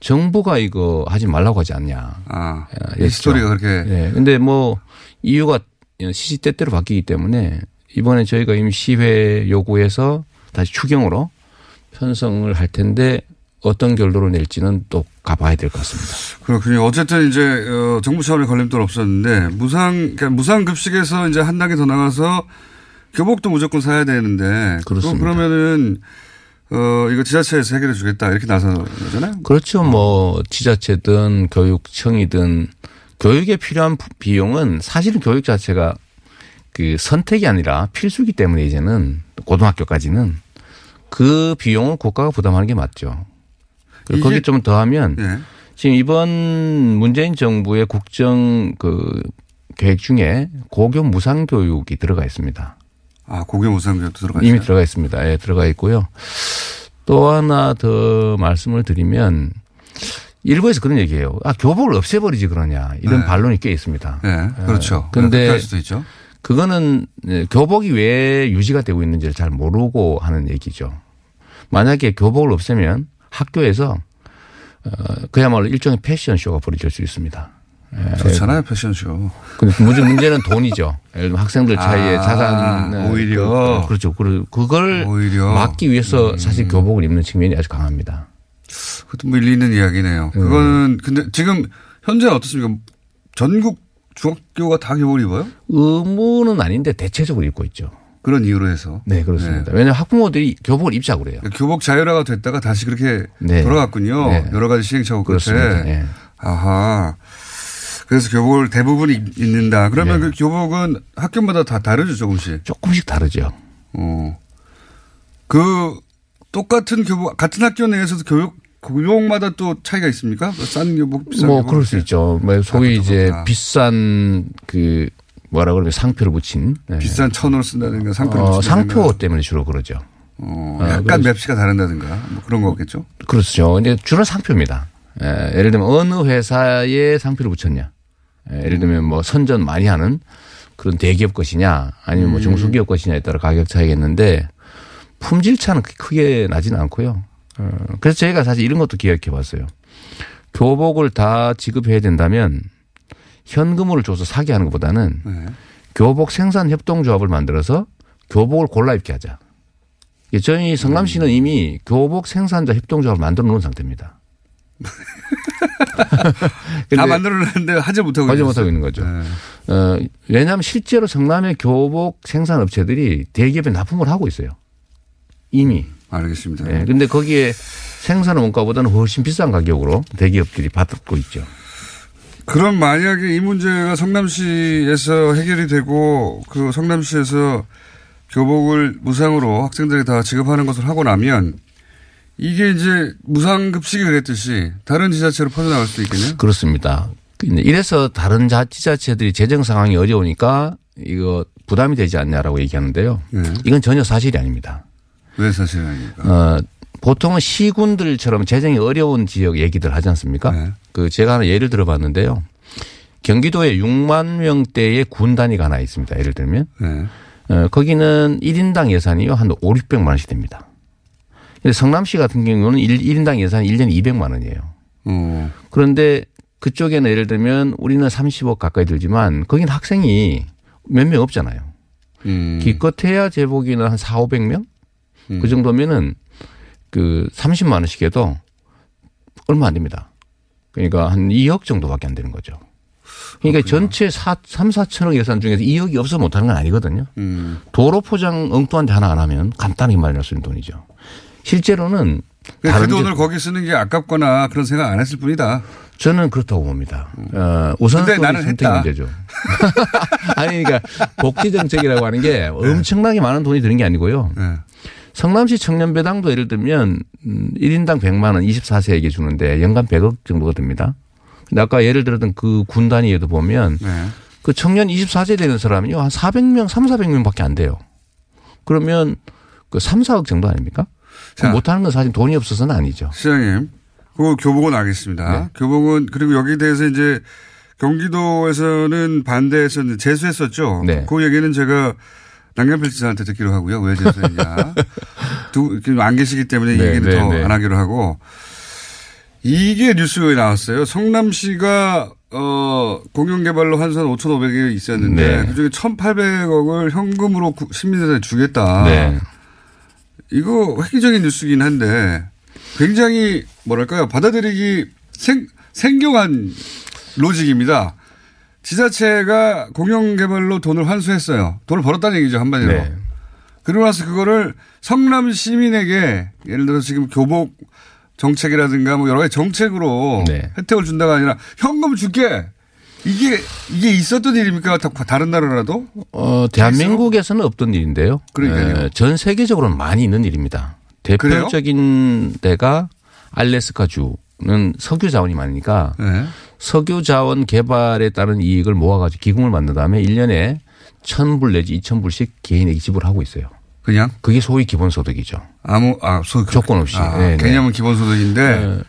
정부가 이거 하지 말라고 하지 않냐. 아, 예, 이 스토리가 그렇게. 네. 근데 뭐 이유가 시시때때로 바뀌기 때문에 이번에 저희가 임시회 요구해서 다시 추경으로 편성을 할 텐데 어떤 결론을 낼지는 또 가봐야 될 것 같습니다. 그렇군요. 어쨌든 이제 어, 정부 차원의 걸림돌 없었는데 무상 그러니까 무상 급식에서 이제 한 단계 더 나가서 교복도 무조건 사야 되는데 그렇습니다. 그러면은 어 이거 지자체에서 해결해 주겠다 이렇게 나서는 거잖아요. 그렇죠. 뭐 지자체든 교육청이든 교육에 필요한 비용은 사실은 교육 자체가 그 선택이 아니라 필수기 때문에 이제는 고등학교까지는 그 비용을 국가가 부담하는 게 맞죠. 그리고 거기 좀 더하면 예. 지금 이번 문재인 정부의 국정 그 계획 중에 고교 무상 교육이 들어가 있습니다. 아 고교 무상 교육도 들어가 이미 있어요. 들어가 있습니다. 예, 들어가 있고요. 또 하나 더 말씀을 드리면 일부에서 그런 얘기예요. 아, 교복을 없애버리지 그러냐. 이런 네. 반론이 꽤 있습니다. 네, 그렇죠. 예. 근데 그렇게 할 수도 있죠. 그거는 예, 교복이 왜 유지가 되고 있는지를 잘 모르고 하는 얘기죠. 만약에 교복을 없애면 학교에서 어, 그야말로 일종의 패션쇼가 벌어질 수 있습니다. 예. 좋잖아요 패션쇼. 근데 문제, 문제는 돈이죠. 예를 들면 학생들 사이에 아, 자산. 어, 오히려. 그, 그렇죠. 그- 그걸 오히려. 막기 위해서 사실 교복을 입는 측면이 아주 강합니다. 그것도 있는 이야기네요. 그거는 근데 지금 현재 어떻습니까? 전국 중학교가 다 교복을 입어요? 의무는 아닌데 대체적으로 입고 있죠. 그런 이유로 해서. 네, 그렇습니다. 왜냐하면 학부모들이 교복을 입자고 그래요. 교복 자율화가 됐다가 다시 그렇게 네. 돌아갔군요. 네. 여러 가지 시행착오 끝에. 네. 아하. 그래서 교복을 대부분 입- 입는다. 그러면 네. 그 교복은 학교마다 다 다르죠, 조금씩. 조금씩 다르죠. 어. 그 똑같은 교복 같은 학교 내에서도 교육 교복마다 또 차이가 있습니까? 뭐싼 교복, 비싼 뭐 교복. 그럴 수? 있죠. 뭐 소위 이제 그렇구나. 비싼 그 뭐라 그러면 상표를 붙인 네. 비싼 천을 쓴다든가 상표를 어. 상표 때문에 주로 그러죠. 어, 어, 약간 그래서- 맵시가 다른다든가 뭐 그런 거겠죠. 그렇죠. 이제 주로 상표입니다. 예, 예를 들면 어느 회사에 상표를 붙였냐. 예, 예를 들면 뭐 선전 많이 하는 그런 대기업 것이냐 아니면 뭐 음. 중소기업 것이냐에 따라 가격 차이겠는데 품질 차는 크게 나지는 않고요. 어, 그래서 저희가 사실 이런 것도 기억해 봤어요. 교복을 다 지급해야 된다면 현금으로 줘서 사게 하는 것보다는 네. 교복 생산 협동조합을 만들어서 교복을 골라 입게 하자. 예, 저희 성남시는 이미 교복 생산자 협동조합을 만들어 놓은 상태입니다. <laughs> 다 만들어 놨는데 하지 못하고 하지 있어요. 못하고 있는 거죠. 네. 어, 왜냐하면 실제로 성남의 교복 생산 업체들이 대기업에 납품을 하고 있어요. 이미. 알겠습니다. 네. 근데 거기에 생산 원가보다는 훨씬 비싼 가격으로 대기업들이 받고 있죠. 그럼 만약에 이 문제가 성남시에서 해결이 되고 그 성남시에서 교복을 무상으로 학생들이 다 지급하는 것을 하고 나면 이게 이제 무상급식이 그랬듯이 다른 지자체로 퍼져나갈 수도 있겠네요. 그렇습니다. 이래서 다른 자- 지자체들이 재정 상황이 어려우니까 이거 부담이 되지 않냐라고 얘기하는데요. 네. 이건 전혀 사실이 아닙니다. 왜 사실이 아닙니까? 어, 보통은 시군들처럼 재정이 어려운 지역 얘기들 하지 않습니까? 네. 그 제가 하나 예를 들어봤는데요. 경기도에 6만 명대의 군 단위가 하나 있습니다. 예를 들면 네. 어, 거기는 1인당 예산이요 한 5, 600만 원씩 됩니다. 성남시 같은 경우는 1, 1인당 예산이 1년에 200만 원이에요. 어. 그런데 그쪽에는 예를 들면 우리는 30억 가까이 들지만 거기는 학생이 몇 명 없잖아요. 음. 기껏해야 제복이는 한 4, 500명? 그 정도면은 그 30만 원씩 해도 얼마 안 됩니다. 그러니까 한 2억 정도밖에 안 되는 거죠. 그러니까 전체 4, 3, 4천억 예산 중에서 2억이 없어 못하는 건 아니거든요. 음. 도로 포장 엉뚱한 데 하나 안 하면 간단하게 마련할 수 있는 돈이죠. 실제로는 그 다른 돈을 데- 거기 쓰는 게 아깝거나 그런 생각 안 했을 뿐이다. 저는 그렇다고 봅니다. 어, 우선순위 근데 나는 선택. 문제죠. <laughs> 아니 그러니까 복지 정책이라고 하는 게 엄청나게 많은 돈이 드는 게 아니고요. 네. 성남시 청년배당도 예를 들면 음, 1인당 100만 원 24세에게 주는데 연간 100억 정도가 듭니다. 근데 아까 예를 들었던 그 군 단위에도 보면 네. 그 청년 24세 되는 사람이요 한 400명, 3, 400명 밖에 안 돼요. 그러면 그 3, 4억 정도 아닙니까? 그럼 못하는 건 사실 돈이 없어서는 아니죠. 시장님, 그 교복은 알겠습니다. 네. 교복은 그리고 여기에 대해서 이제 경기도에서는 반대했었는데 재수했었죠. 네. 그 얘기는 제가 남경필 지사한테 듣기로 하고요. 왜 재수했냐. <laughs> 두, 안 계시기 때문에 이 네, 얘기는 네, 더 네. 안 하기로 하고 이게 뉴스에 나왔어요. 성남시가 어, 공영개발로 한선 5,500이 있었는데 네. 그중에 1,800억을 현금으로 구- 시민들한테 주겠다. 네. 이거 획기적인 뉴스긴 한데 굉장히 뭐랄까요 받아들이기 생, 생경한 로직입니다. 지자체가 공영개발로 돈을 환수했어요. 돈을 벌었다는 얘기죠 한마디로. 네. 그러고 나서 그거를 성남 시민에게 예를 들어 지금 교복 정책이라든가 뭐 여러 가지 정책으로 네. 혜택을 준다가 아니라 현금 줄게. 이게 이게 있었던 일입니까? 다- 다른 나라라도? 어, 대한민국에서는 없던 일인데요. 그러니까요. 에, 전 세계적으로는 많이 있는 일입니다. 그래요? 대표적인 데가 알래스카 주는 석유 자원이 많으니까 네. 석유 자원 개발에 따른 이익을 모아가지고 기금을 만든 다음에 1년에 1000불 내지 2000불씩 개인에게 지불하고 있어요. 그냥? 그게 소위 기본소득이죠. 아무, 아, 소, 조건 없이. 아, 네, 네. 개념은 기본소득인데. 네.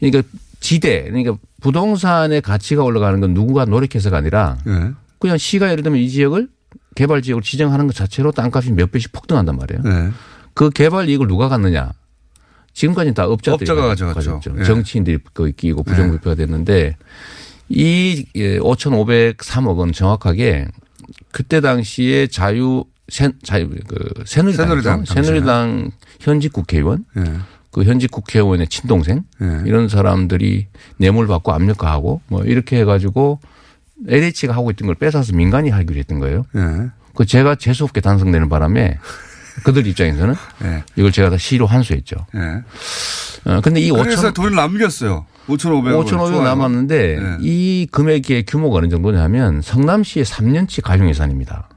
그러니까 지대, 그러니까 부동산의 가치가 올라가는 건 누구가 노력해서가 아니라 네. 그냥 시가 예를 들면 이 지역을 개발 지역을 지정하는 것 자체로 땅값이 몇 배씩 폭등한단 말이에요. 네. 그 개발 이익을 누가 갖느냐? 지금까지는 다 업자들이 업자가 가져갔죠. 예. 정치인들이 거기 끼고 부정부패가 됐는데 이 5,503억 원 정확하게 그때 당시에 자유 새, 자유 그 새누리당 새누리당 현직 국회의원 예. 그 현직 국회의원의 친동생 예. 이런 사람들이 뇌물 받고 압력화하고 뭐 이렇게 해가지고 LH가 하고 있던 걸 뺏어서 민간이 하기로 했던 거예요. 예. 그 제가 재수 없게 단속되는 바람에 그들 입장에서는 예. 이걸 제가 다 시로 환수했죠. 예. 어, 근데 이 그래서 5천 돈을 남겼어요. 5,500억. 5,500원 남았는데 예. 이 금액의 규모가 어느 정도냐면 성남시의 3년치 가용 예산입니다.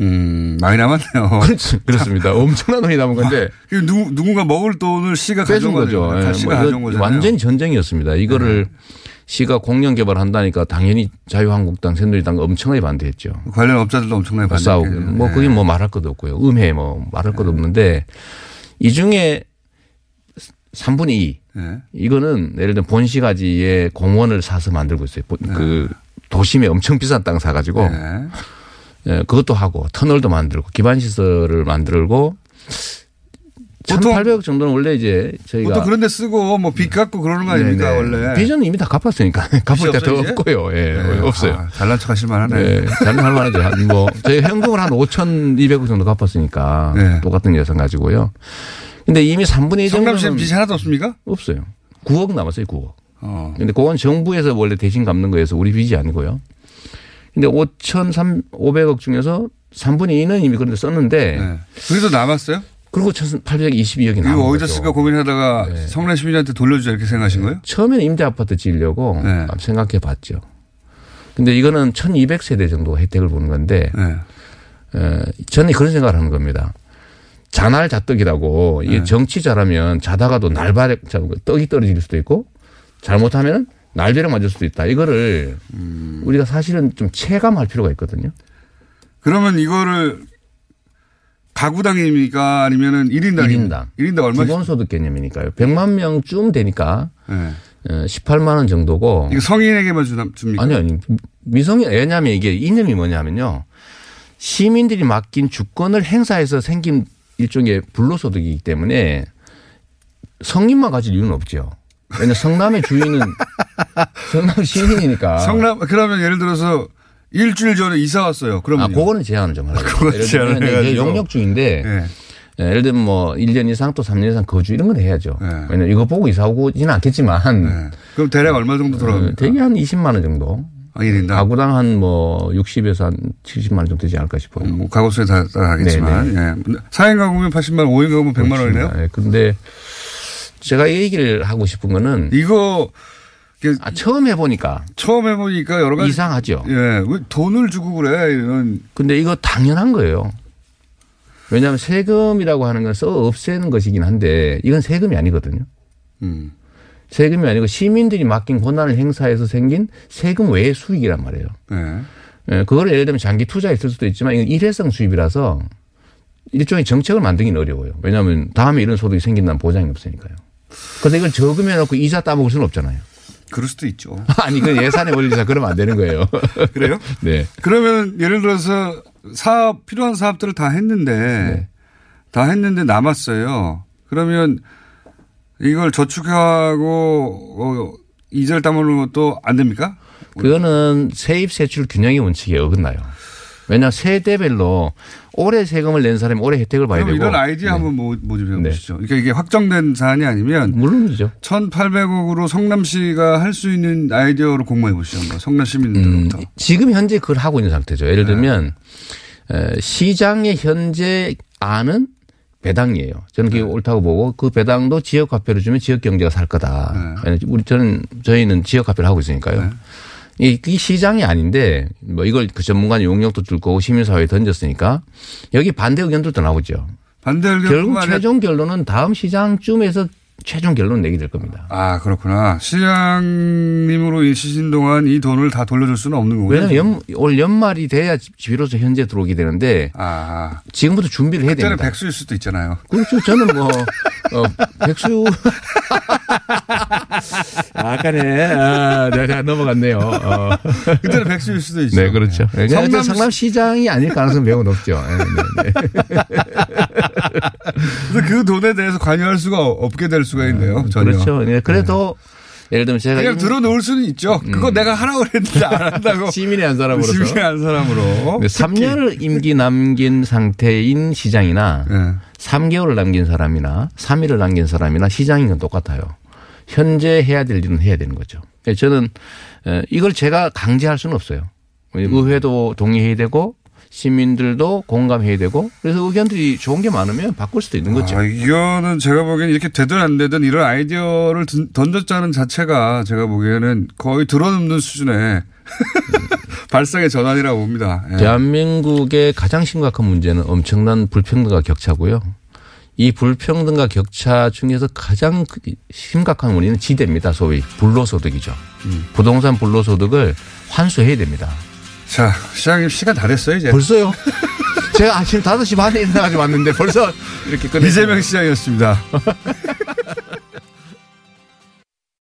음, 많이 남았네요. <laughs> 그렇죠. 그렇습니다. 엄청난 돈이 남은 건데 그 누구, 누군가 먹을 돈을 시가 빼준 가져온 거죠. 거죠. 예, 시가 뭐 가져온. 완전히 전쟁이었습니다. 이거를 시가 공영 개발한다니까 당연히 자유한국당, 새누리당 엄청나게 반대했죠. 관련 업자들도 엄청나게 싸우고 반대했겠네요. 뭐 예. 그게 뭐 말할 것도 없고요. 음해 뭐 말할 것도 없는데 이 중에 3분의 2 예. 이거는 예를 들면 본시가지에 공원을 사서 만들고 있어요. 본- 그 도심에 엄청 비싼 땅 사가지고 네. 예, 그것도 하고 터널도 만들고 기반 시설을 만들고 1,800억 정도는 원래 이제 저희가 보통 그런 데 쓰고 뭐 빚 갚고 그러는 거 아닙니까, 네네. 원래. 빚은 이미 다 갚았으니까 <laughs> 갚을 때 더? 없고요. 예, 네. 없어요. 아, 잘난 척 하실 만하네. 네, 잘할 만하죠. 한 뭐, 저희 현금을 한 5,200억 정도 갚았으니까 네. 똑같은 예산 가지고요. 근데 이미 3분의 2 정도는 성남시는 빚이 하나도 없습니까? 없어요. 9억 남았어요, 9억. 어. 근데 그건 정부에서 원래 대신 갚는 거여서 우리 빚이 아니고요. 근데 5,500억 중에서 3분의 2는 이미 그런데 썼는데. 네. 그래도 남았어요? 그리고 1,822억이 남은 이거 어디다 거죠. 쓸까 고민하다가 네. 성남 시민한테 돌려주자 이렇게 생각하신 거예요? 처음에는 임대 아파트 지으려고 네. 생각해 봤죠. 근데 이거는 1200세대 정도 혜택을 보는 건데, 네. 에, 저는 그런 생각을 하는 겁니다. 자날 자떡이라고 이게 네. 정치 잘하면 자다가도 날발에 떡이 떨어질 수도 있고 잘못하면 날벼락 맞을 수도 있다. 이거를 음. 우리가 사실은 좀 체감할 필요가 있거든요. 그러면 이거를 가구당입니까? 아니면은 1인당? 1인당. 1인당 얼마? 기본소득 개념이니까요. 100만 명쯤 되니까 네. 어, 18만 원 정도고. 이거 성인에게만 주나, 줍니까? 아니요, 아니. 미성년, 왜냐하면 이게 이념이 뭐냐면요. 시민들이 맡긴 주권을 행사해서 생긴 일종의 불로소득이기 때문에 성인만 가질 이유는 없죠. 왜냐 성남의 주인은 <laughs> 성남 시민이니까. 성남, 그러면 예를 들어서 일주일 전에 이사 왔어요. 그러면. 아, 그거는 제한을 좀 하라고. 그거 예를 제한을 해가지고. 용역 중인데 네. 예, 예를 들면 뭐 1년 이상 또 3년 이상 거주 이런 건 해야죠. 네. 왜냐면 이거 보고 이사 오고지는 않겠지만. 그럼 대략 얼마 정도 들어갑니까? 어, 대개 한 20만 원 정도. 아, 1인당? 가구당 한 뭐 60에서 한 70만 원 정도 되지 않을까 싶어요. 뭐 가구수에 다 따라가겠지만. 네네. 예. 4인 가구면 80만 원, 5인 가구면 100만 원이네요. 예, 근데 제가 이 얘기를 하고 싶은 거는 이거 아, 처음 해보니까 처음 해보니까 여러 가지 이상하죠. 예, 왜 돈을 주고 그래 이런. 근데 이거 당연한 거예요. 왜냐하면 세금이라고 하는 건 써 없애는 것이긴 한데 이건 세금이 아니거든요. 음. 세금이 아니고 시민들이 맡긴 권한을 행사해서 생긴 세금 외의 수익이란 말이에요. 네. 예, 그걸 예를 들면 장기 투자에 쓸 수도 있지만 이건 일회성 수입이라서 일종의 정책을 만들기는 어려워요. 왜냐하면 다음에 이런 소득이 생긴다는 보장이 없으니까요. 그래서 이걸 저금해 놓고 이자 따먹을 수는 없잖아요. 그럴 수도 있죠. <laughs> 아니, 그 예산의 원리상 그러면 안 되는 거예요. <laughs> 그래요? <laughs> 네. 그러면 예를 들어서 사업 필요한 사업들을 다 했는데 네. 다 했는데 남았어요. 그러면 이걸 저축하고 어, 이자를 따먹는 것도 안 됩니까? 그거는 세입 세출 균형의 원칙에 어긋나요. 왜냐 세대별로 올해 세금을 낸 사람이 올해 혜택을 봐야 그럼 되고. 이런 아이디어 한번 모- 모집해 보시죠. 그러니까 이게 확정된 사안이 아니면 물론이죠. 1,800억으로 성남시가 할 수 있는 아이디어로 공모해 보시죠. 한번. 성남 시민들부터. 지금 현재 그걸 하고 있는 상태죠. 예를 네. 들면 에, 시장의 현재 안은 배당이에요. 저는 네. 그게 옳다고 보고 그 배당도 지역 화폐로 주면 지역 경제가 살 거다. 네. 우리 저는 저희는 지역 화폐를 하고 있으니까요. 이, 이 시장이 아닌데 뭐 이걸 그 전문가 용역도 줄 거고 시민사회에 던졌으니까 여기 반대 의견들도 나오죠. 반대 의견 결국 최종 결론은 다음 시장쯤에서 최종 결론 내게 될 겁니다. 아 그렇구나. 시장님으로 있으신 동안 이 돈을 다 돌려줄 수는 없는 거군요. 왜냐하면 연, 올 연말이 돼야 비로소 현재 들어오게 되는데 아, 지금부터 준비를 해야 그때는 됩니다. 백수일 수도 있잖아요. 그렇죠. 저는 뭐 <laughs> 어, 백수 <laughs> 아까네 아, 내가 넘어갔네요. 어. 그때는 백수일 수도 있죠. 네, 그렇죠. 네. 성남, 성남- 성남 시장이 아닐 가능성 매우 높죠. 네, 네, 네. <laughs> 그래서 그 돈에 대해서 관여할 수가 없게 될 수가 있네요. 전혀. 그렇죠. 네, 그래도 예를 들면 제가 그냥 임- 들어 놓을 수는 있죠. 그거 내가 하라고 그랬는데 안 한다고. <laughs> 시민의 한 사람으로서 <laughs> 시민의 한 사람으로. 네, 3년을 임기 남긴 상태인 시장이나 네. 3개월을 남긴 사람이나 3일을 남긴 사람이나 시장인 건 똑같아요. 현재 해야 될 일은 해야 되는 거죠. 그래서 저는 에, 이걸 제가 강제할 수는 없어요. 의회도 동의해야 되고 시민들도 공감해야 되고 그래서 의견들이 좋은 게 많으면 바꿀 수도 있는 거죠. 아, 이거는 제가 보기엔 이렇게 되든 안 되든 이런 아이디어를 든- 던졌자는 자체가 제가 보기에는 거의 들어눕는 수준의 <laughs> 발상의 전환이라고 봅니다. 예. 대한민국의 가장 심각한 문제는 엄청난 불평등과 격차고요. 이 불평등과 격차 중에서 가장 그 심각한 원인은 지대입니다. 소위 불로소득이죠. 음. 부동산 불로소득을 환수해야 됩니다. 자, 시장님 시간 다 됐어요, 이제. 벌써요? <laughs> 제가 아침 5시 반에 일어나가지고 왔는데 벌써 이렇게 끝냈 이재명 시장이었습니다. <laughs>